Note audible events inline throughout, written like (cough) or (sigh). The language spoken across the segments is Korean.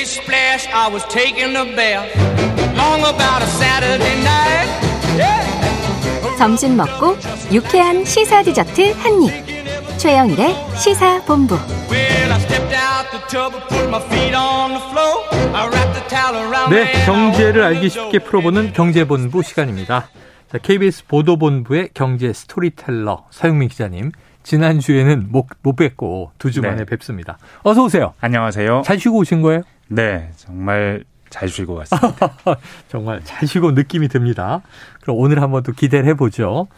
Splish splash, I was taking a bath. Long about a Saturday night. Yeah. 점심 먹고 유쾌한 시사 디저트 한 입. 최영일의 시사 본부. Well, I stepped out the tub and put my feet on the floor. I wrapped the towel around me. 네, 경제를 알기 쉽게 풀어보는 경제본부 시간입니다. 자, KBS 보도본부의 경제 스토리텔러 서영민 기자님. 지난주에는 못, 못 뵙고 두주 네. 만에 뵙습니다. 어서 오세요. 안녕하세요. 잘 쉬고 오신 거예요? 네, 정말 잘 쉬고 왔습니다. (laughs) 정말 잘 쉬고 느낌이 듭니다. 그럼 오늘 한번 또 기대를 해보죠.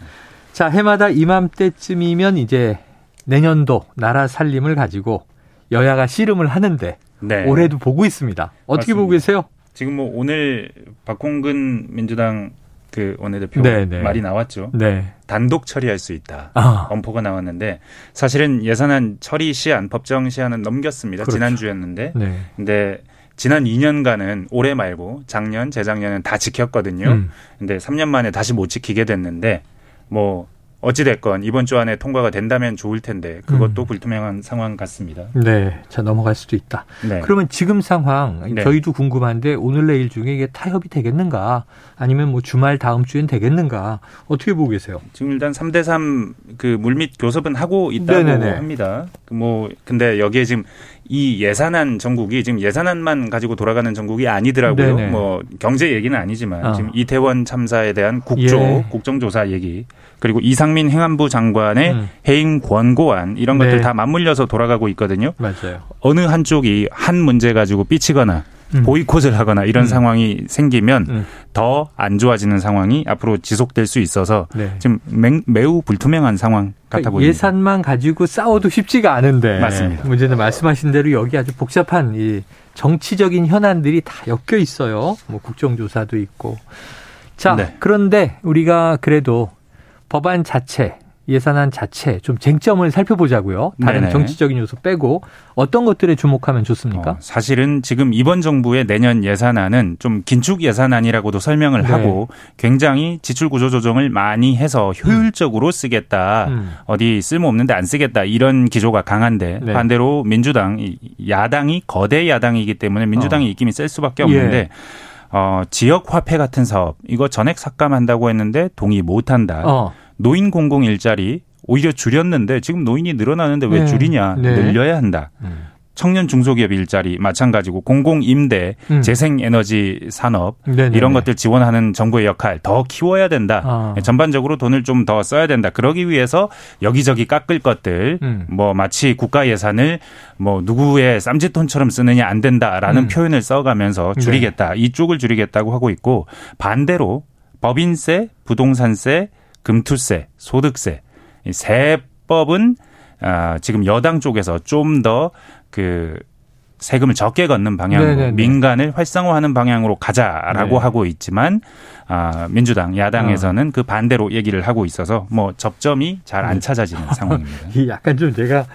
자, 해마다 이맘때쯤이면 이제 내년도 나라 살림을 가지고 여야가 씨름을 하는데 네. 올해도 보고 있습니다. 어떻게 맞습니다. 보고 계세요? 지금 뭐 오늘 박홍근 민주당 그 원내대표 네, 네. 말이 나왔죠. 네. 단독 처리할 수 있다. 아. 엄포가 나왔는데 사실은 예산안 처리 시한, 법정 시한은 넘겼습니다. 그렇죠. 지난주였는데. 네. 근데 지난 2년간은 올해 말고 작년, 재작년은 다 지켰거든요. 음. 근데 3년 만에 다시 못 지키게 됐는데 뭐 어찌됐건 이번 주 안에 통과가 된다면 좋을 텐데 그것도 음. 불투명한 상황 같습니다. 네. 자, 넘어갈 수도 있다. 네. 그러면 지금 상황, 네. 저희도 궁금한데 오늘 내일 중에 이게 타협이 되겠는가? 아니면 뭐 주말 다음 주엔 되겠는가? 어떻게 보고 계세요? 지금 일단 3대3 그 물밑 교섭은 하고 있다고 네네네. 합니다. 그뭐 근데 여기에 지금 이 예산안 전국이 지금 예산안만 가지고 돌아가는 전국이 아니더라고요. 네네. 뭐 경제 얘기는 아니지만 아. 지금 이태원 참사에 대한 국조, 예. 국정조사 얘기 그리고 이상민 행안부 장관의 음. 해임 권고안 이런 네. 것들 다 맞물려서 돌아가고 있거든요. 맞아요. 어느 한쪽이 한 문제 가지고 삐치거나 음. 보이콧을 하거나 이런 음. 상황이 생기면 음. 더안 좋아지는 상황이 앞으로 지속될 수 있어서 네. 지금 맹- 매우 불투명한 상황 같아 그러니까 보입니다. 예산만 가지고 싸워도 쉽지가 않은데 맞습니다. 문제는 말씀하신 대로 여기 아주 복잡한 이 정치적인 현안들이 다 엮여 있어요. 뭐 국정조사도 있고. 자, 네. 그런데 우리가 그래도 법안 자체, 예산안 자체 좀 쟁점을 살펴보자고요. 다른 네네. 정치적인 요소 빼고 어떤 것들에 주목하면 좋습니까? 어, 사실은 지금 이번 정부의 내년 예산안은 좀 긴축 예산안이라고도 설명을 네. 하고 굉장히 지출 구조 조정을 많이 해서 효율적으로 쓰겠다. 음. 어디 쓸모없는데 안 쓰겠다. 이런 기조가 강한데 네. 반대로 민주당 이 야당이 거대 야당이기 때문에 민주당이 어. 입김이 셀 수밖에 없는데 예. 어, 지역 화폐 같은 사업 이거 전액 삭감한다고 했는데 동의 못 한다. 어. 노인 공공 일자리 오히려 줄였는데 지금 노인이 늘어나는데 왜 네. 줄이냐 네. 늘려야 한다. 음. 청년 중소기업 일자리 마찬가지고 공공 임대 음. 재생 에너지 산업 네네네. 이런 것들 지원하는 정부의 역할 더 키워야 된다. 아. 전반적으로 돈을 좀 더 써야 된다. 그러기 위해서 여기저기 깎을 것들 음. 뭐 마치 국가 예산을 뭐 누구의 쌈짓돈처럼 쓰느냐 안 된다라는 음. 표현을 써가면서 줄이겠다. 이쪽을 줄이겠다고 하고 있고 반대로 법인세, 부동산세, 금투세, 소득세 이 세법은 아, 지금 여당 쪽에서 좀 더 그 세금을 적게 걷는 방향으로 네네네. 민간을 활성화하는 방향으로 가자라고 네. 하고 있지만 아, 민주당 야당에서는 그 반대로 얘기를 하고 있어서 뭐 접점이 잘안 네. 찾아지는 상황입니다. (laughs) 이 약간 좀 제가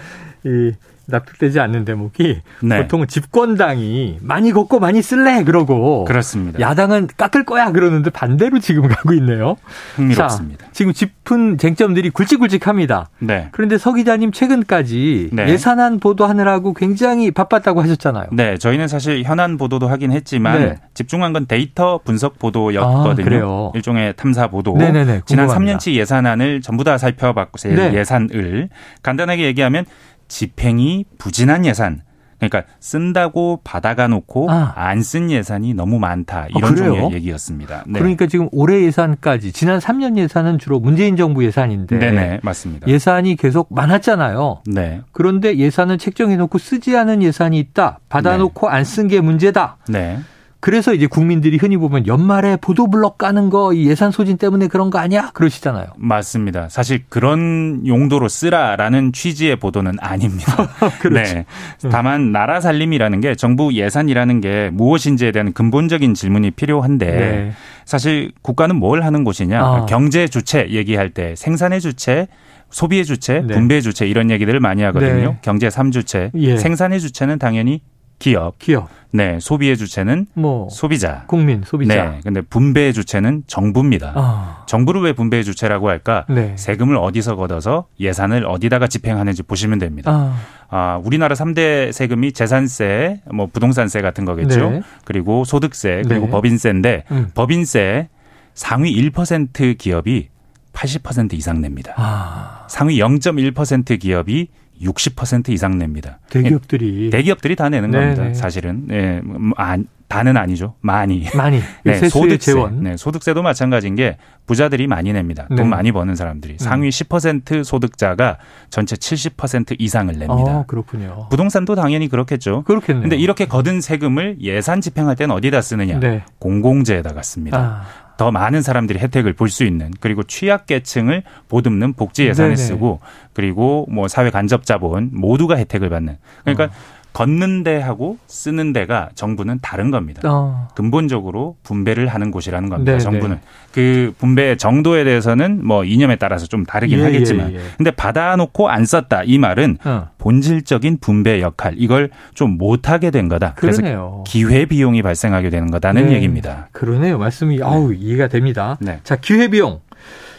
이 납득되지 않는 대목이 네. 보통은 집권당이 많이 걷고 많이 쓸래 그러고 그렇습니다. 야당은 깎을 거야 그러는데 반대로 지금 (laughs) 가고 있네요. 흥미롭습니다. 자, 지금 짚은 쟁점들이 굵직굵직합니다. 네. 그런데 서 기자님 최근까지 네. 예산안 보도하느라고 굉장히 바빴다고 하셨잖아요. 네, 저희는 사실 현안 보도도 하긴 했지만 네. 집중한 건 데이터 분석 보도였거든요. 아, 그래요? 일종의 탐사 보도. 네네네, 지난 궁금합니다. 3년치 예산안을 전부 다 살펴봤고 네. 예산을 간단하게 얘기하면 집행이 부진한 예산. 그러니까 쓴다고 받아가 놓고 아. 안쓴 예산이 너무 많다. 이런 아? 종류의 얘기였습니다. 네. 그러니까 지금 올해 예산까지 지난 3년 예산은 주로 문재인 정부 예산인데 네네, 맞습니다. 예산이 계속 많았잖아요. 네. 그런데 예산을 책정해 놓고 쓰지 않은 예산이 있다. 받아 놓고 안쓴 게 문제다. 네. 그래서 이제 국민들이 흔히 보면 연말에 보도블럭 까는 거이 예산 소진 때문에 그런 거 아니야? 그러시잖아요. 맞습니다. 사실 그런 용도로 쓰라라는 취지의 보도는 아닙니다. (laughs) 네. 다만 나라 살림이라는 게 정부 예산이라는 게 무엇인지에 대한 근본적인 질문이 필요한데 네. 사실 국가는 뭘 하는 곳이냐? 아. 경제 주체 얘기할 때 생산의 주체 소비의 주체, 네. 분배의 주체 이런 얘기들을 많이 하거든요. 네. 경제 3주체. 예. 생산의 주체는 당연히 기업. 기업. 네, 소비의 주체는 뭐 소비자. 국민, 소비자. 네, 근데 분배의 주체는 정부입니다. 아. 정부를 왜 분배의 주체라고 할까? 네. 세금을 어디서 걷어서 예산을 어디다가 집행하는지 보시면 됩니다. 아. 아, 우리나라 3대 세금이 재산세, 뭐 부동산세 같은 거겠죠. 네. 그리고 소득세, 그리고 네. 법인세인데 음. 법인세 상위 1% 기업이 80% 이상 냅니다. 아. 상위 0.1% 기업이 60% 이상 냅니다. 대기업들이 대기업들이 다 내는 네, 겁니다. 네. 사실은. 예, 뭐, 아, 다는 아니죠. 많이. 많이 (laughs) 네, 세수의 소득세. 재원. 네, 소득세도 마찬가지인 게 부자들이 많이 냅니다. 네. 음. 돈 많이 버는 사람들이. 상위 10% 소득자가 전체 70% 이상을 냅니다. 어, 그렇군요. 부동산도 당연히 그렇겠죠. 그렇겠네요. 근데 이렇게 거둔 세금을 예산 집행할 때는 어디다 쓰느냐? 네. 공공재에다가 씁니다. 아. 더 많은 사람들이 혜택을 볼 수 있는 그리고 취약계층을 보듬는 복지 예산을 네네. 쓰고 그리고 뭐 사회 간접 자본 모두가 혜택을 받는 그러니까 어. 걷는 데하고 쓰는 데가 정부는 다른 겁니다. 어. 근본적으로 분배를 하는 곳이라는 겁니다. 네네. 정부는 그 분배 정도에 대해서는 뭐 이념에 따라서 좀 다르긴 예, 하겠지만, 예, 예. 근데 받아놓고 안 썼다 이 말은 어. 본질적인 분배 역할 이걸 좀 못하게 된 거다. 그래서 그러네요. 기회 비용이 발생하게 되는 거다는 네. 얘기입니다. 그러네요. 말씀이 아우 이해가 됩니다. 네. 자 기회 비용.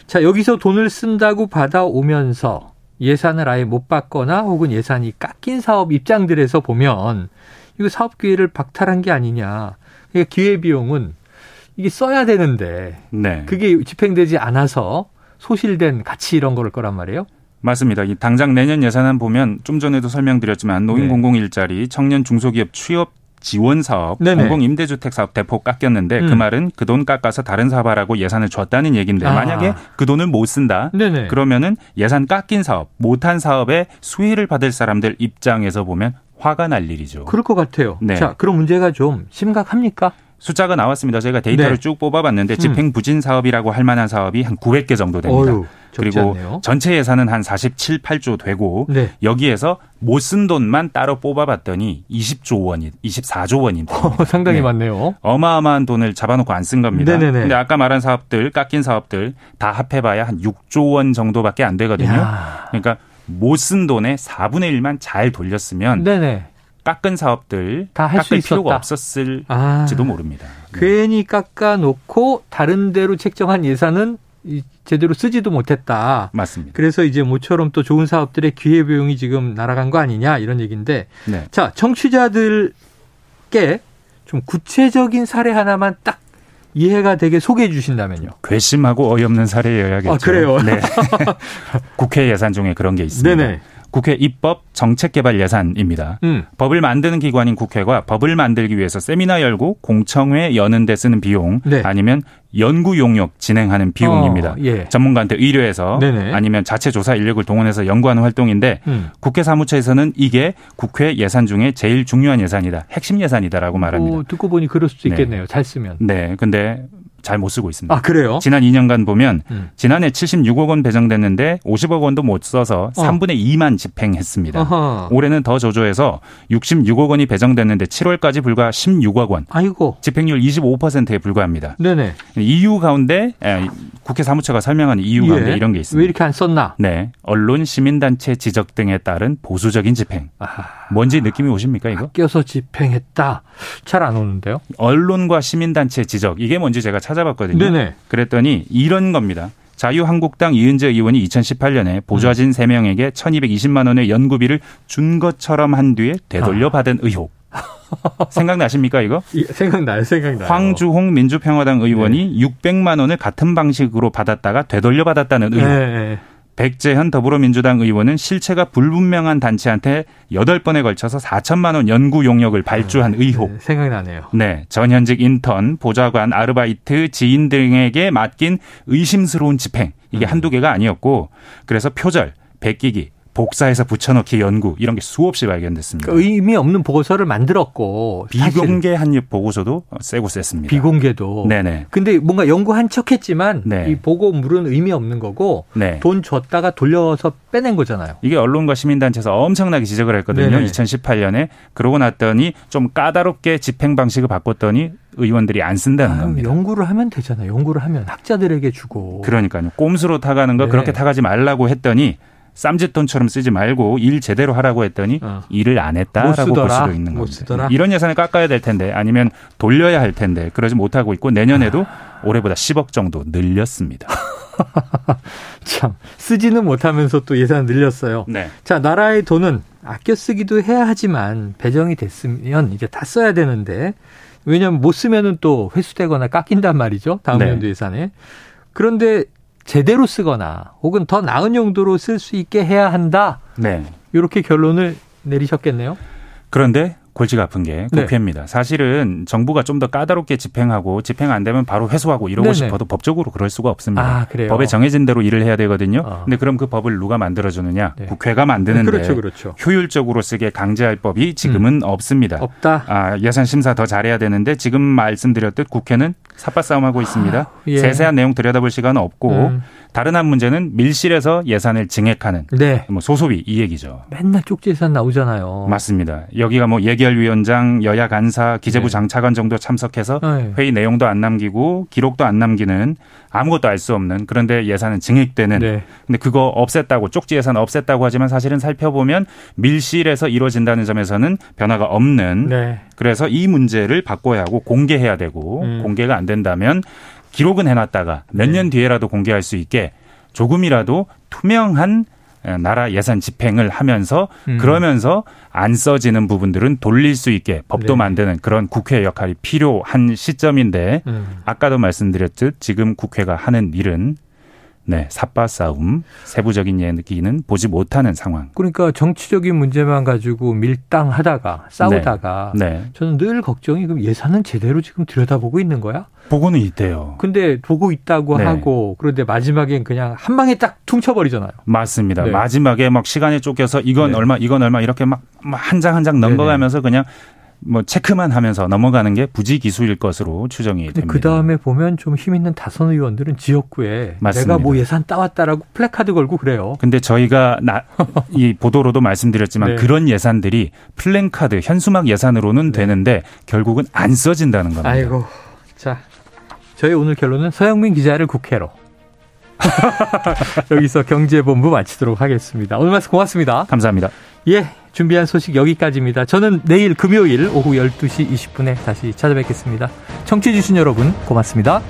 자 여기서 돈을 쓴다고 받아오면서 예산을 아예 못 받거나 혹은 예산이 깎인 사업 입장들에서 보면 이거 사업 기회를 박탈한 게 아니냐. 그러니까 기회 비용은 이게 써야 되는데 네. 그게 집행되지 않아서 소실된 가치 이런 거를 거란 말이에요. 맞습니다. 이 당장 내년 예산안 보면 좀 전에도 설명드렸지만 노인 네. 공공 일자리, 청년 중소기업 취업 지원 사업, 네네. 공공 임대주택 사업 대폭 깎였는데 그 음. 말은 그 돈 깎아서 다른 사업하라고 예산을 줬다는 얘기인데 아. 만약에 그 돈을 못 쓴다. 네네. 그러면은 예산 깎인 사업, 못한 사업에 수혜를 받을 사람들 입장에서 보면 화가 날 일이죠. 그럴 것 같아요. 네. 자 그런 문제가 좀 심각합니까? 숫자가 나왔습니다. 저희가 데이터를 네. 쭉 뽑아봤는데 집행 부진 사업이라고 할 만한 사업이 한 900개 정도 됩니다. 어휴, 그리고 않네요. 전체 예산은 한 47, 8조 되고 네. 여기에서 못 쓴 돈만 따로 뽑아봤더니 20조 원이 24조 원입니다. 어, 상당히 네. 많네요. 어마어마한 돈을 잡아놓고 안 쓴 겁니다. 네네네. 근데 아까 말한 사업들 깎인 사업들 다 합해봐야 한 6조 원 정도밖에 안 되거든요. 야. 그러니까 못 쓴 돈의 4분의 1만 잘 돌렸으면 네네. 깎은 사업들 다 할수 깎을 필요가. 없었을지도 아. 모릅니다. 네. 괜히 깎아놓고 다른 데로 책정한 예산은 이- 제대로 쓰지도 못했다. 맞습니다. 그래서 이제 모처럼 또 좋은 사업들의 기회비용이 지금 날아간 거 아니냐 이런 얘기인데 네. 자 청취자들께 좀 구체적인 사례 하나만 딱 이해가 되게 소개해 주신다면요. 괘씸하고 어이없는 사례여야겠죠. 아, 그래요? 네. (laughs) (laughs) 국회 예산 중에 그런 게 있습니다. 네네. 국회 입법 정책개발 예산입니다. 음. 법을 만드는 기관인 국회가 법을 만들기 위해서 세미나 열고 공청회 여는 데 쓰는 비용 네. 아니면 연구 용역 진행하는 비용입니다. 어, 예. 전문가한테 의뢰해서 네네. 아니면 자체 조사 인력을 동원해서 연구하는 활동인데 음. 국회 사무처에서는 이게 국회 예산 중에 제일 중요한 예산이다. 핵심 예산이다라고 말합니다. 오, 듣고 보니 그럴 수도 네. 있겠네요. 잘 쓰면. 네. 근데 잘 못 쓰고 있습니다. 아 그래요? 지난 2년간 보면 음. 지난해 76억 원 배정됐는데 50억 원도 못 써서 어. 3분의 2만 집행했습니다. 아하. 올해는 더 조조해서 66억 원이 배정됐는데 7월까지 불과 16억 원. 아이고. 집행률 25%에 불과합니다. 네네. 이유 가운데 에, 국회 사무처가 설명한 이유 가운데 예. 이런 게왜 있습니다. 이렇게 안 썼나? 네, 언론 시민단체 지적 등에 따른 보수적인 집행. 아하. 뭔지 느낌이 오십니까 이거? 껴서 집행했다. 잘 안 오는데요. 언론과 시민단체 지적 이게 뭔지 제가 찾아봤거든요. 네네. 그랬더니 이런 겁니다. 자유한국당 이은재 의원이 2018년에 보좌진 3명에게 1220만 원의 연구비를 준 것처럼 한 뒤에 되돌려 받은 의혹. 생각나십니까 이거? 이- 생각나요, 생각나요. 황주홍 민주평화당 의원이 600만 원을 같은 방식으로 받았다가 되돌려 받았다는 의혹. 네, 네. 백재현 더불어민주당 의원은 실체가 불분명한 단체한테 8번에 걸쳐서 4천만 원 연구 용역을 발주한 의혹. 네, 생각나네요. 네, 전현직 인턴, 보좌관, 아르바이트, 지인 등에게 맡긴 의심스러운 집행. 이게 음. 한두 개가 아니었고, 그래서 표절, 베끼기, 복사해서 붙여넣기 연구 이런 게 수없이 발견됐습니다. 그 의미 없는 보고서를 만들었고 사실 비공개 한입 보고서도 세고 셌습니다. 비공개도. 네네. 근데 뭔가 연구한 척했지만 네. 이 보고물은 의미 없는 거고 네. 돈 줬다가 돌려서 빼낸 거잖아요. 이게 언론과 시민단체에서 엄청나게 지적을 했거든요. 네네. 2018년에. 그러고 났더니 좀 까다롭게 집행 방식을 바꿨더니 의원들이 안 쓴다는 아유, 겁니다. 연구를 하면 되잖아요. 연구를 하면 학자들에게 주고. 그러니까요. 꼼수로 타가는 거 네. 그렇게 타가지 말라고 했더니 쌈짓돈처럼 쓰지 말고 일 제대로 하라고 했더니 어. 일을 안 했다라고 볼 수도 있는 못 겁니다. 쓰더라. 이런 예산을 깎아야 될 텐데 아니면 돌려야 할 텐데 그러지 못하고 있고 내년에도 올해보다 10억 정도 늘렸습니다. (laughs) 참 쓰지는 못하면서 또 예산 늘렸어요. 네. 자, 나라의 돈은 아껴 쓰기도 해야 하지만 배정이 됐으면 이제 다 써야 되는데 왜냐하면 못 쓰면은 또 회수되거나 깎인단 말이죠. 다음 네. 연도 예산에. 그런데 제대로 쓰거나 혹은 더 나은 용도로 쓸 수 있게 해야 한다. 네. 이렇게 결론을 내리셨겠네요. 그런데 골치가 아픈 게 네. 국회입니다. 사실은 정부가 좀 더 까다롭게 집행하고 집행 안 되면 바로 회수하고 이러고 네네. 싶어도 법적으로 그럴 수가 없습니다. 아, 그래요? 법에 정해진 대로 일을 해야 되거든요. 어. 근데 그럼 그 법을 누가 만들어 주느냐? 네. 국회가 만드는데 그렇죠, 그렇죠. 효율적으로 쓰게 강제할 법이 지금은 없습니다. 없다. 아, 예산 심사 더 잘해야 되는데 지금 말씀드렸듯 국회는 삽바 싸움하고 있습니다. 예. 세세한 내용 들여다볼 시간은 없고 음. 다른 한 문제는 밀실에서 예산을 증액하는 네. 뭐 소소비 이 얘기죠. 맨날 쪽지 예산 나오잖아요. 맞습니다. 여기가 뭐 예결위원장, 여야 간사, 기재부 네. 장차관 정도 참석해서 네. 회의 내용도 안 남기고 기록도 안 남기는 아무것도 알 수 없는 그런데 예산은 증액되는 네. 근데 그거 없앴다고 쪽지 예산 없앴다고 하지만 사실은 살펴보면 밀실에서 이루어진다는 점에서는 변화가 없는 네. 그래서 이 문제를 바꿔야 하고 공개해야 되고 음. 공개가 안 된다면 기록은 해놨다가 몇 네. 년 뒤에라도 공개할 수 있게 조금이라도 투명한 에, 나라 예산 집행을 하면서 음. 그러면서 안 써지는 부분들은 돌릴 수 있게 법도 네. 만드는 그런 국회 역할이 필요한 시점인데 음. 아까도 말씀드렸듯 지금 국회가 하는 일은 네 삽바 싸움 세부적인 얘기는 보지 못하는 상황. 그러니까 정치적인 문제만 가지고 밀당하다가 싸우다가 네 저는 늘 걱정이 그럼 예산은 제대로 지금 들여다보고 있는 거야? 보고는 있대요. 근데 보고 있다고 네. 하고 그런데 마지막엔 그냥 한 방에 딱 퉁쳐버리잖아요. 맞습니다. 네. 마지막에 막 시간에 쫓겨서 이건 네. 얼마, 이건 얼마 이렇게 막 한 장 한장 넘어가면서 그냥 뭐 체크만 하면서 넘어가는 게 부지 기수일 것으로 추정이 됩니다. 그 다음에 보면 좀 힘 있는 다선 의원들은 지역구에 맞습니다. 내가 뭐 예산 따왔다라고 플래카드 걸고 그래요. 근데 저희가 나, (laughs) 이 보도로도 말씀드렸지만 네. 그런 예산들이 플랜카드 현수막 예산으로는 되는데 결국은 안 써진다는 겁니다. 아이고. 자, 저희 오늘 결론은 서영민 기자를 국회로. (laughs) 여기서 경제본부 마치도록 하겠습니다. 오늘 말씀 고맙습니다. 감사합니다. 예, 준비한 소식 여기까지입니다. 저는 내일 금요일 오후 12시 20분에 다시 찾아뵙겠습니다. 청취해주신 여러분 고맙습니다.